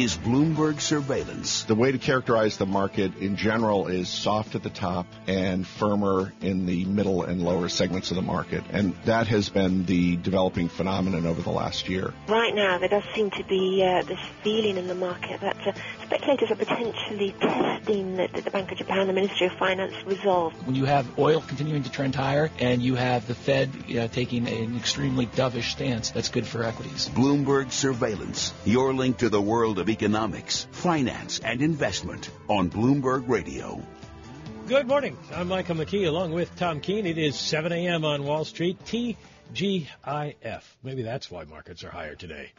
is Bloomberg Surveillance. The way to characterize the market in general is soft at the top and firmer in the middle and lower segments of the market. And that has been the developing phenomenon over the last year. Right now, there does seem to be uh, this feeling in the market that uh, speculators are potentially testing the, the Bank of Japan, the Ministry of Finance resolve. When you have oil continuing to trend higher and you have the Fed uh, taking an extremely dovish stance, that's good for equities. Bloomberg Surveillance, your link to the world of economics, finance, and investment on Bloomberg Radio. Good morning. I'm Michael McKee along with Tom Keene. It is 7 a.m. on Wall Street. TGIF. Maybe that's why markets are higher today.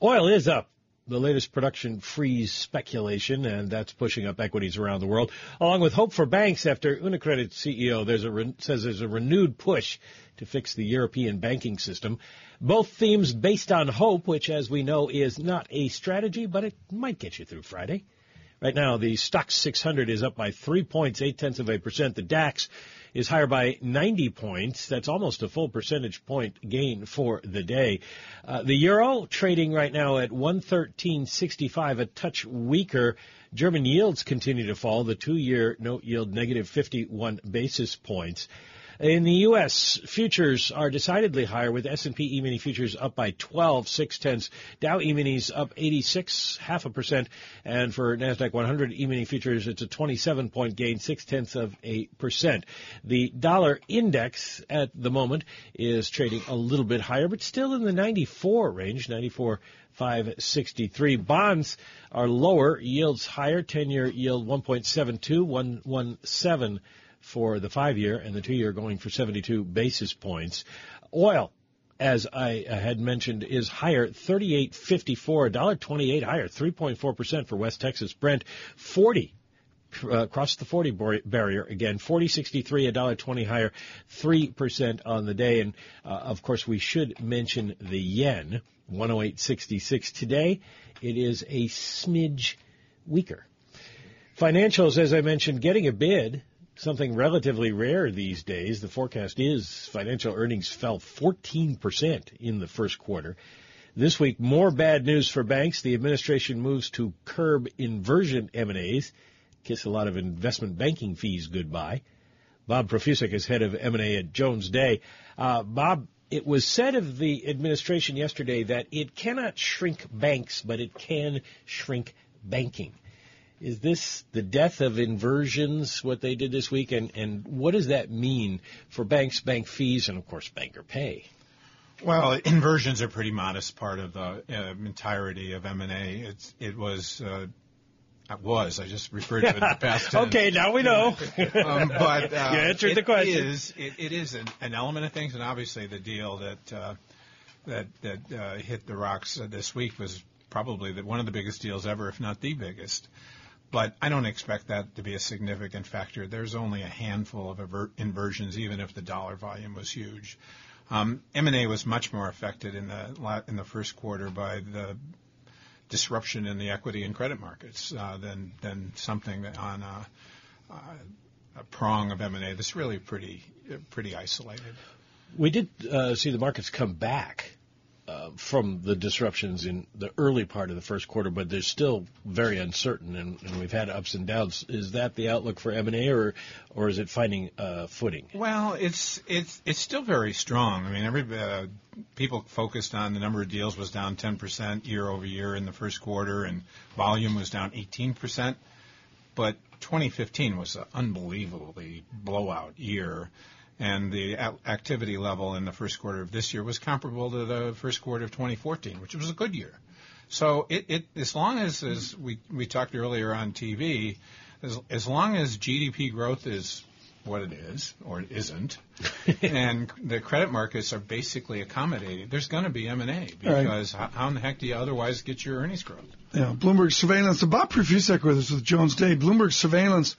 Oil is up. The latest production freeze speculation, and that's pushing up equities around the world, along with hope for banks after Unicredit CEO there's re- says there's a renewed push to fix the European banking system. Both themes based on hope, which, as we know, is not a strategy, but it might get you through Friday. Right now, the Stoxx 600 is up by three points, eight tenths of a percent. The DAX is higher by 90 points. That's almost a full percentage point gain for the day. Uh, the euro trading right now at 113.65, a touch weaker. German yields continue to fall. The two-year note yield negative 51 basis points. In the U.S., futures are decidedly higher with S&P E-mini futures up by 12, six tenths. Dow E-minis up 86, half a percent. And for NASDAQ 100 E-mini futures, it's a 27 point gain, six tenths of a percent. The dollar index at the moment is trading a little bit higher, but still in the 94 range, 94 563. Bonds are lower, yields higher, 10 year yield 1.72, 117 for the five year and the two year going for 72 basis points. Oil, as I had mentioned, is higher, 38.54, $1.28 higher, 3.4% for West Texas Brent, 40 uh, across the 40 barrier again 40.63 a dollar 20 higher 3% on the day. And uh, of course we should mention the yen 108.66 today it is a smidge weaker. Financials as i mentioned getting a bid something relatively rare these days. The forecast is financial earnings fell 14% in the first quarter. This week, more bad news for banks. The administration moves to curb inversion M&As, kiss a lot of investment banking fees goodbye. Bob Profusek is head of M&A at Jones Day. Uh, Bob, it was said of the administration yesterday that it cannot shrink banks, but it can shrink banking. Is this the death of inversions, what they did this week? And, and what does that mean for banks, bank fees, and of course, banker pay? Well, inversions are a pretty modest part of the uh, entirety of M&A. It's, it was, uh, it was. I just referred to it in the past tense. okay, now we know. um, but uh, you answered the question. Is, it, it is an, an, element of things, and obviously the deal that uh, that that uh, hit the rocks this week was probably the, one of the biggest deals ever, if not the biggest but I don't expect that to be a significant factor. There's only a handful of inversions, even if the dollar volume was huge. Um, M&A was much more affected in the in the first quarter by the disruption in the equity and credit markets uh, than than something on a, a prong of M&A that's really pretty pretty isolated. We did uh, see the markets come back uh, from the disruptions in the early part of the first quarter, but they're still very uncertain, and, and we've had ups and downs. Is that the outlook for M and A, or or is it finding uh, footing? Well, it's it's it's still very strong. I mean, every uh, people focused on the number of deals was down 10 percent year over year in the first quarter, and volume was down 18 percent. But 2015 was an unbelievably blowout year and the activity level in the first quarter of this year was comparable to the first quarter of 2014, which was a good year. So it, it as long as, as we, we talked earlier on TV, as, as long as GDP growth is what it is or it isn't, and the credit markets are basically accommodating, there's going to be M&A because right. how in the heck do you otherwise get your earnings growth? Yeah, Bloomberg surveillance. Bob Profusek with us with Jones Day. Bloomberg surveillance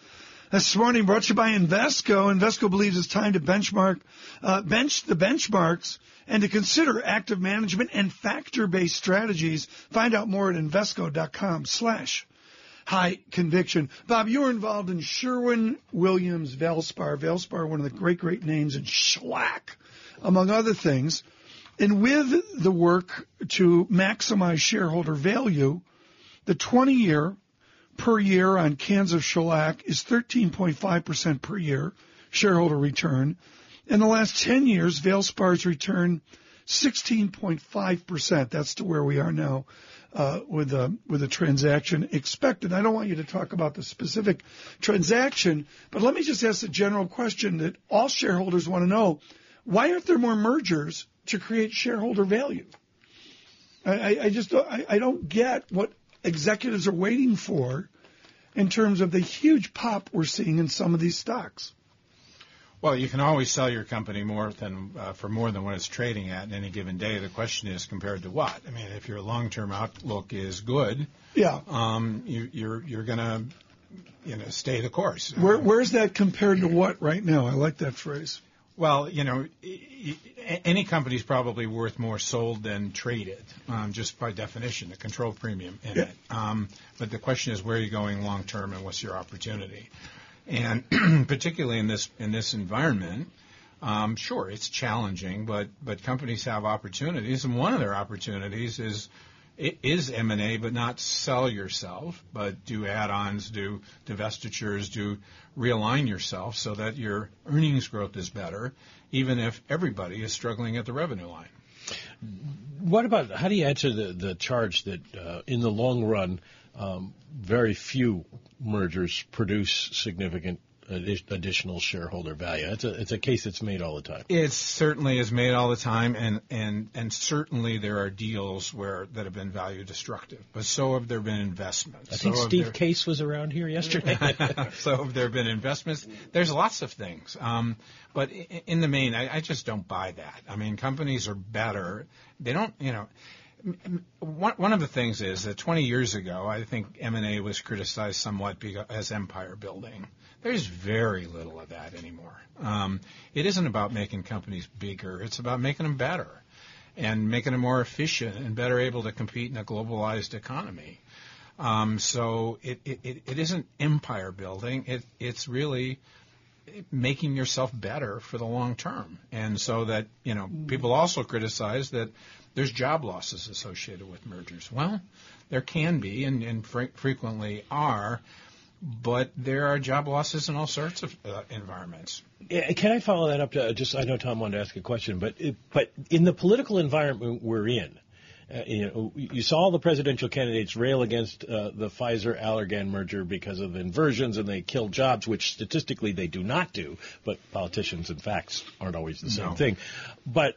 this morning brought to you by Invesco. Invesco believes it's time to benchmark, uh, bench the benchmarks and to consider active management and factor-based strategies. Find out more at Invesco.com slash high conviction. Bob, you were involved in Sherwin Williams Valspar. Valspar, one of the great, great names in shellac, among other things. And with the work to maximize shareholder value, The 20 year per year on cans of shellac is 13.5% per year shareholder return. In the last 10 years, Valspar's return 16.5%. That's to where we are now uh, with a with a transaction expected. I don't want you to talk about the specific transaction, but let me just ask the general question that all shareholders want to know: Why aren't there more mergers to create shareholder value? I, I just I, I don't get what executives are waiting for in terms of the huge pop we're seeing in some of these stocks. Well, you can always sell your company more than uh, for more than what it's trading at in any given day. The question is compared to what? I mean, if your long-term outlook is good, yeah, um, you, you're you're going to you know stay the course. Where, where's that compared to what right now? I like that phrase. Well, you know, any company is probably worth more sold than traded, um, just by definition, the control premium in yeah. it. Um, but the question is, where are you going long term, and what's your opportunity? And particularly in this in this environment, um, sure, it's challenging, but but companies have opportunities, and one of their opportunities is is M&A, but not sell yourself, but do add-ons, do divestitures, do realign yourself so that your earnings growth is better, even if everybody is struggling at the revenue line. What about how do you answer the the charge that uh, in the long run, um, very few mergers produce significant additional shareholder value. It's a it's a case that's made all the time. It certainly is made all the time, and and and certainly there are deals where that have been value destructive. But so have there been investments. I think so Steve there, Case was around here yesterday. so have there been investments. There's lots of things, um, but in the main, I, I just don't buy that. I mean, companies are better. They don't, you know one, one of the things is that 20 years ago, I think M&A was criticized somewhat as empire building. There's very little of that anymore. Um, it isn't about making companies bigger. It's about making them better and making them more efficient and better able to compete in a globalized economy. Um, so it, it, it isn't empire building. It, it's really making yourself better for the long term. And so that, you know, people also criticize that there's job losses associated with mergers. Well, there can be and, and fre- frequently are, but there are job losses in all sorts of uh, environments. Can I follow that up to just? I know Tom wanted to ask a question, but it, but in the political environment we're in, uh, you, know, you saw the presidential candidates rail against uh, the Pfizer Allergan merger because of inversions and they kill jobs, which statistically they do not do, but politicians and facts aren't always the same no. thing. But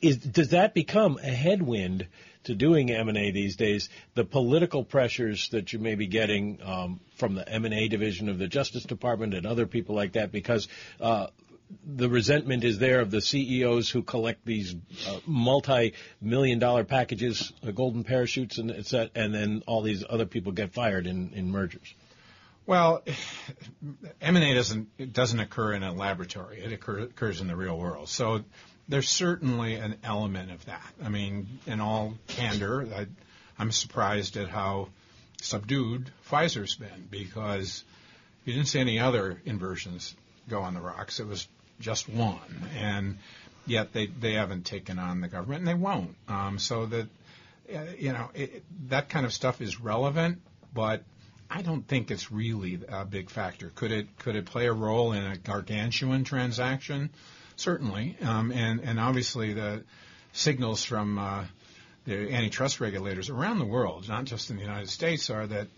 is, does that become a headwind to doing M&A these days? The political pressures that you may be getting um, from the M&A division of the Justice Department and other people like that, because uh, the resentment is there of the CEOs who collect these uh, multi-million dollar packages, uh, golden parachutes, and et cetera, and then all these other people get fired in, in mergers. Well, M&A doesn't doesn't occur in a laboratory. It occur, occurs in the real world. So there's certainly an element of that. I mean, in all candor, I, I'm surprised at how subdued Pfizer's been because you didn't see any other inversions go on the rocks. It was just one, and yet they they haven't taken on the government, and they won't. Um, so that you know it, that kind of stuff is relevant, but I don't think it's really a big factor. Could it could it play a role in a gargantuan transaction? Certainly, um, and and obviously the signals from uh, the antitrust regulators around the world, not just in the United States, are that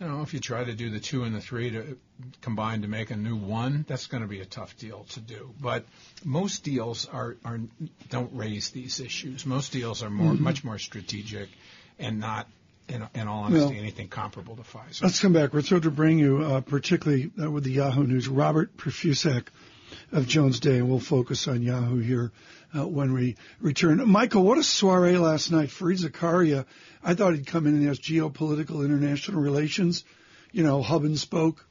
you know if you try to do the two and the three to combine to make a new one, that's going to be a tough deal to do. But most deals are are don't raise these issues. Most deals are more mm-hmm. much more strategic and not in, in, all honesty, well, anything comparable to Pfizer. Let's come back. We're thrilled to bring you, uh, particularly uh, with the Yahoo News, Robert Profusek of Jones Day, and we'll focus on Yahoo here uh, when we return. Michael, what a soiree last night. Fareed Zakaria, I thought he'd come in and ask geopolitical international relations, you know, hub and spoke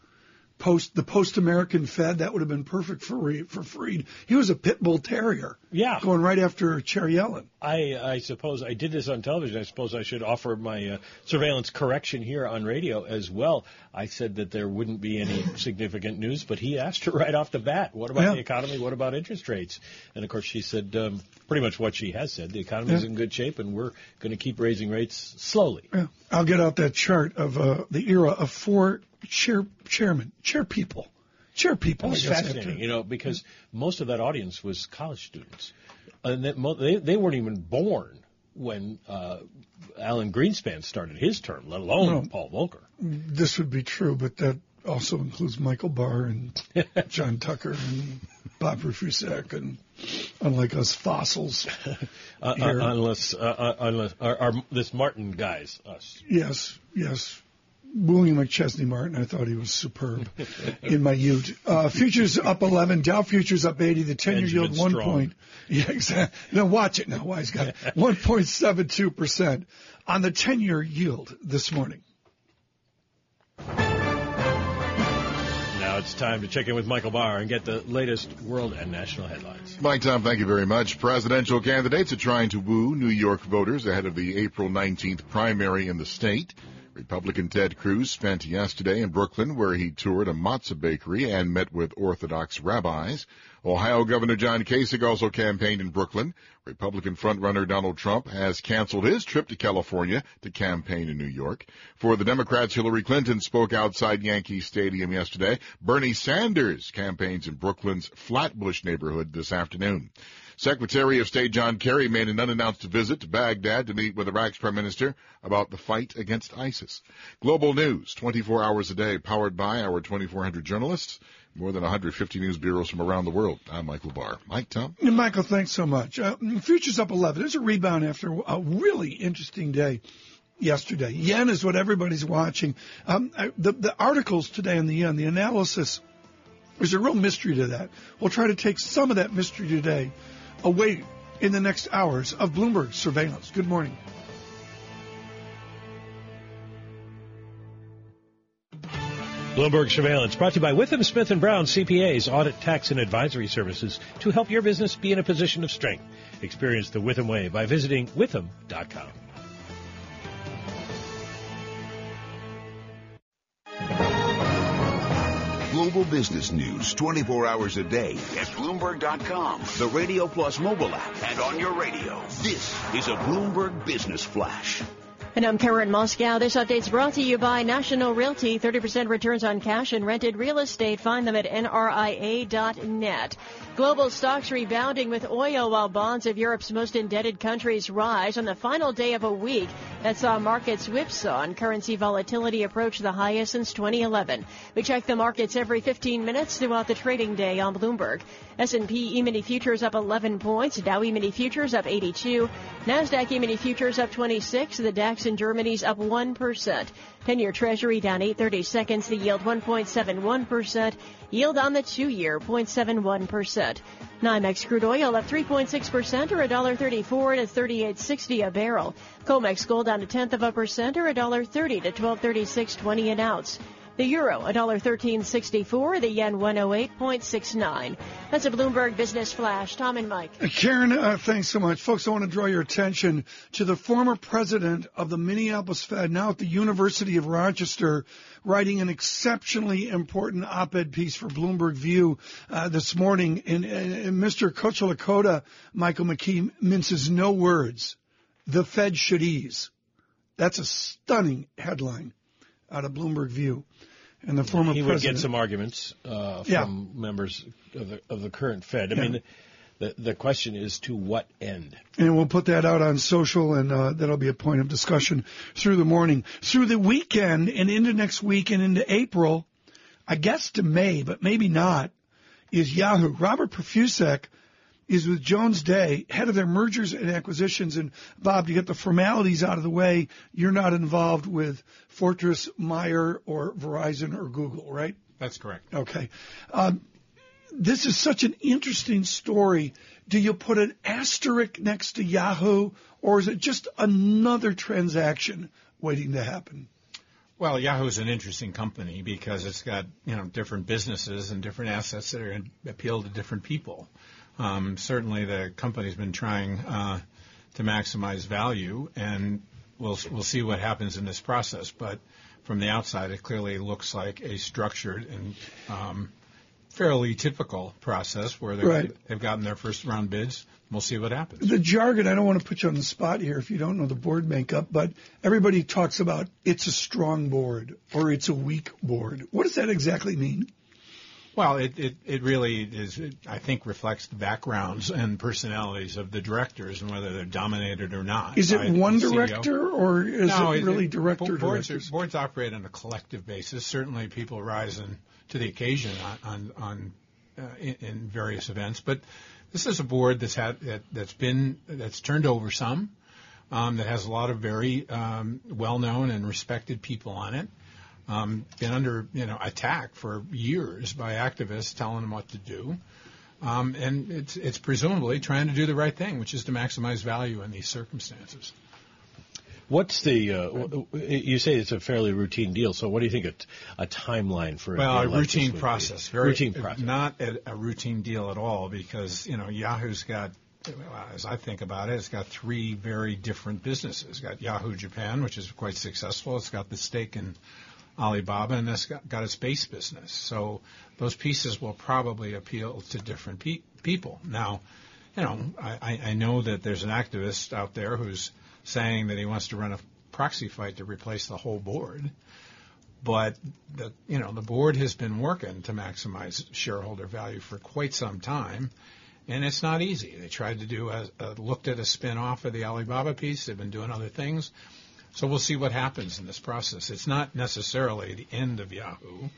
post the post American Fed. That would have been perfect for Reed, for Freed. He was a pit bull terrier. Yeah. Going right after Chair Yellen. I, I suppose I did this on television. I suppose I should offer my uh, surveillance correction here on radio as well. I said that there wouldn't be any significant news, but he asked her right off the bat, "What about Yeah. the economy? What about interest rates?" And of course, she said um, pretty much what she has said: the economy is Yeah. in good shape, and we're going to keep raising rates slowly. Yeah. I'll get out that chart of uh, the era of four chair chairman, chair people, chair people. That was fascinating, after- you know, because most of that audience was college students, and they they weren't even born when uh, Alan Greenspan started his term, let alone No. Paul Volcker. This would be true, but that also includes Michael Barr and John Tucker and Bob Profusek and unlike us fossils. Uh, uh, unless, uh, uh, unless, our, our, this Martin guys, us. Yes, yes. William McChesney Martin, I thought he was superb in my youth. Uh, futures up 11, Dow futures up 80, the 10 year yield 1 Strong. point. Yeah, exactly. Now watch it now, wise guy. 1.72% on the 10 year yield this morning. Now it's time to check in with Michael Barr and get the latest world and national headlines. Mike Tom, thank you very much. Presidential candidates are trying to woo New York voters ahead of the April 19th primary in the state. Republican Ted Cruz spent yesterday in Brooklyn where he toured a matzah bakery and met with Orthodox rabbis. Ohio Governor John Kasich also campaigned in Brooklyn. Republican frontrunner Donald Trump has canceled his trip to California to campaign in New York. For the Democrats, Hillary Clinton spoke outside Yankee Stadium yesterday. Bernie Sanders campaigns in Brooklyn's Flatbush neighborhood this afternoon. Secretary of State John Kerry made an unannounced visit to Baghdad to meet with Iraq's prime minister about the fight against ISIS. Global news, 24 hours a day, powered by our 2,400 journalists, more than 150 news bureaus from around the world. I'm Michael Barr. Mike, Tom? Michael, thanks so much. Uh, futures up 11. There's a rebound after a really interesting day yesterday. Yen is what everybody's watching. Um, I, the, the articles today on the yen, the analysis, there's a real mystery to that. We'll try to take some of that mystery today away in the next hours of Bloomberg surveillance. Good morning. Bloomberg Surveillance brought to you by Withum Smith and Brown CPAs, audit, tax, and advisory services to help your business be in a position of strength. Experience the Withum way by visiting withum.com. Global business news 24 hours a day at Bloomberg.com, the Radio Plus mobile app, and on your radio. This is a Bloomberg Business Flash. And I'm Karen Moskow. This update's brought to you by National Realty. 30% returns on cash and rented real estate. Find them at nria.net. Global stocks rebounding with oil while bonds of Europe's most indebted countries rise on the final day of a week that saw markets whipsaw and currency volatility approach the highest since 2011. We check the markets every 15 minutes throughout the trading day on Bloomberg. S&P E-mini futures up 11 points, Dow E-mini futures up 82, Nasdaq E-mini futures up 26, the DAX in Germany's up 1%. 10-year Treasury down 830 seconds, the yield 1.71%, yield on the 2-year 0.71%. NYMEX crude oil up 3.6% or $1.34 to 38.60 a barrel. COMEX gold down a tenth of a percent or $1.30 to 1236.20 an ounce. The euro, $1.1364. The yen, 108.69. That's a Bloomberg Business Flash. Tom and Mike. Karen, uh, thanks so much. Folks, I want to draw your attention to the former president of the Minneapolis Fed, now at the University of Rochester, writing an exceptionally important op-ed piece for Bloomberg View uh, this morning. And, and, and Mr. Kocherlakota, Michael McKee, minces no words. The Fed should ease. That's a stunning headline out of Bloomberg View. And the former he would get some arguments uh, from Yeah. members of the of the current Fed. I Yeah. mean, the the question is to what end? And we'll put that out on social, and uh, that'll be a point of discussion through the morning. Through the weekend and into next week and into April, I guess to May, but maybe not, is Yahoo. Robert Profusek is with Jones Day, head of their mergers and acquisitions. And Bob, to get the formalities out of the way, you're not involved with Fortress, Meyer, or Verizon or Google, right? That's correct. Okay. Um, this is such an interesting story. Do you put an asterisk next to Yahoo, or is it just another transaction waiting to happen? Well, Yahoo's an interesting company because it's got you know different businesses and different assets that are appeal to different people. Um, certainly, the company's been trying uh, to maximize value, and we'll we'll see what happens in this process. But from the outside, it clearly looks like a structured and um, fairly typical process where they've, Right. they've gotten their first round bids. We'll see what happens. The jargon, I don't want to put you on the spot here if you don't know the board makeup, but everybody talks about it's a strong board or it's a weak board. What does that exactly mean? Well, it, it, it really is, it, I think, reflects the backgrounds and personalities of the directors and whether they're dominated or not. Is it one director or is no, it really director boards, directors? Are, boards operate on a collective basis. Certainly, people rise in, to the occasion on, on, on uh, in, in various events, but this is a board that's had that, that's been that's turned over some, um, that has a lot of very um, well-known and respected people on it. Um, been under you know attack for years by activists telling them what to do. Um, and it's, it's presumably trying to do the right thing, which is to maximize value in these circumstances. What's the? Uh, you say it's a fairly routine deal. So, what do you think a, t- a timeline for? Well, a, a deal like this routine process. Very routine process. Not a, a routine deal at all because, you know, Yahoo's got, as I think about it, it's got three very different businesses. It's got Yahoo Japan, which is quite successful. It's got the stake in Alibaba, and it's got, got its base business. So those pieces will probably appeal to different pe- people. Now, you know, I, I- I know that there's an activist out there who's saying that he wants to run a proxy fight to replace the whole board. But the you know the board has been working to maximize shareholder value for quite some time, and it's not easy. They tried to do a, a looked at a spin off of the Alibaba piece. They've been doing other things, so we'll see what happens in this process. It's not necessarily the end of Yahoo.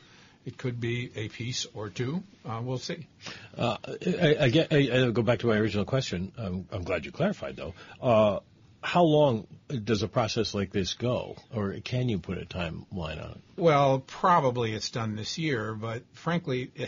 It could be a piece or two. Uh, we'll see. Uh, I, I, get, I, I go back to my original question. I'm, I'm glad you clarified, though. Uh, how long does a process like this go, or can you put a timeline on it? Well, probably it's done this year, but frankly, eh,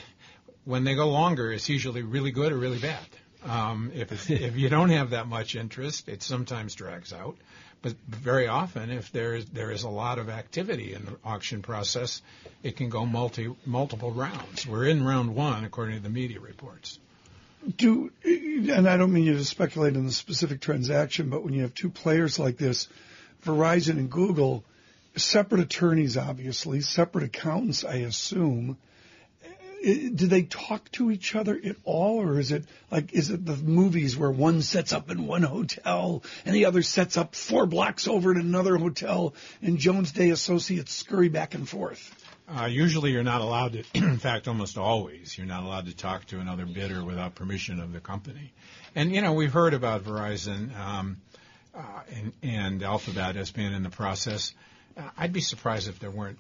when they go longer, it's usually really good or really bad. Um, if it's, if you don't have that much interest, it sometimes drags out. But very often, if there is there is a lot of activity in the auction process, it can go multi multiple rounds. We're in round one, according to the media reports. Do and I don't mean you to speculate on the specific transaction, but when you have two players like this, Verizon and Google, separate attorneys, obviously, separate accountants, I assume. Do they talk to each other at all, or is it like is it the movies where one sets up in one hotel and the other sets up four blocks over in another hotel, and Jones Day associates scurry back and forth? Uh, usually, you're not allowed to. In fact, almost always, you're not allowed to talk to another bidder without permission of the company. And you know, we've heard about Verizon um, uh, and, and Alphabet as being in the process. Uh, I'd be surprised if there weren't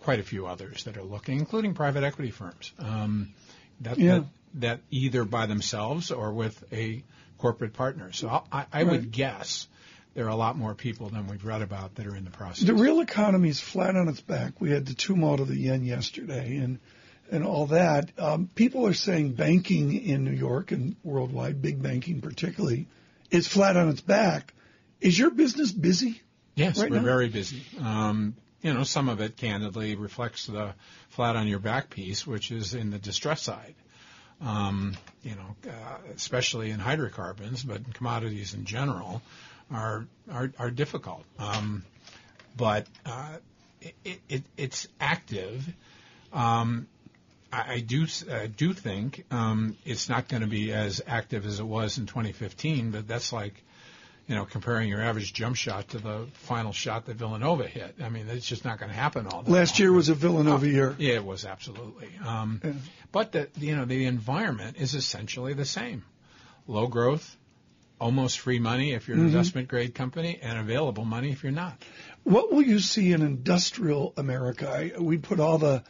quite a few others that are looking, including private equity firms. Um, that, Yeah. that that either by themselves or with a corporate partner. So I, I, Right. would guess there are a lot more people than we've read about that are in the process. The real economy is flat on its back. We had the tumult of the yen yesterday and and all that. Um, people are saying banking in New York and worldwide, big banking particularly, is flat on its back. Is your business busy? Yes, right we're now? very busy. Um, you know, some of it candidly reflects the flat on your back piece, which is in the distress side. Um, you know, uh, especially in hydrocarbons, but in commodities in general, are are, are difficult. Um, but uh, it, it, it's active. Um, I, I do I do think um, it's not going to be as active as it was in 2015, but that's like you know, comparing your average jump shot to the final shot that Villanova hit. I mean, it's just not going to happen all the Last year was a Villanova year. Yeah, it was absolutely. Um, But the you know the environment is essentially the same: low growth, almost free money if you're an Mhm. investment grade company, and available money if you're not. What will you see in industrial America? I, we put all the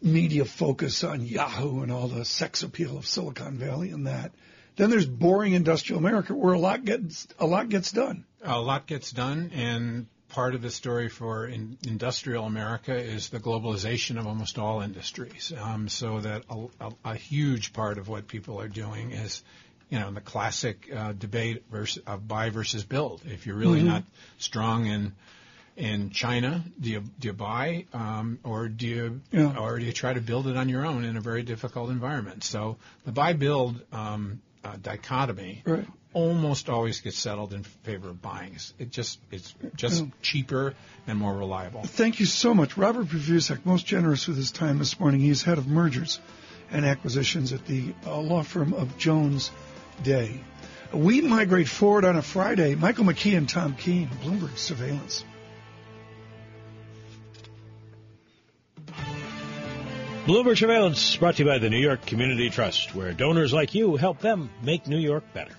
media focus on Yahoo and all the sex appeal of Silicon Valley and that. Then there's boring industrial America where a lot gets a lot gets done. A lot gets done, and part of the story for in, industrial America is the globalization of almost all industries. Um, so that a, a, a huge part of what people are doing is, you know, the classic uh, debate versus, of buy versus build. If you're really Mhm. not strong in in China? Do you do you buy, um, or do you Yeah. or do you try to build it on your own in a very difficult environment? So the buy build um, uh, dichotomy Right. almost always gets settled in favor of buying. It just it's just Yeah. cheaper and more reliable. Thank you so much. Robert Profusek, most generous with his time this morning. He's head of mergers and acquisitions at the uh, law firm of Jones Day. We migrate forward on a Friday. Michael McKee and Tom Keene, Bloomberg Surveillance. Bloomberg Surveillance brought to you by the New York Community Trust, where donors like you help them make New York better.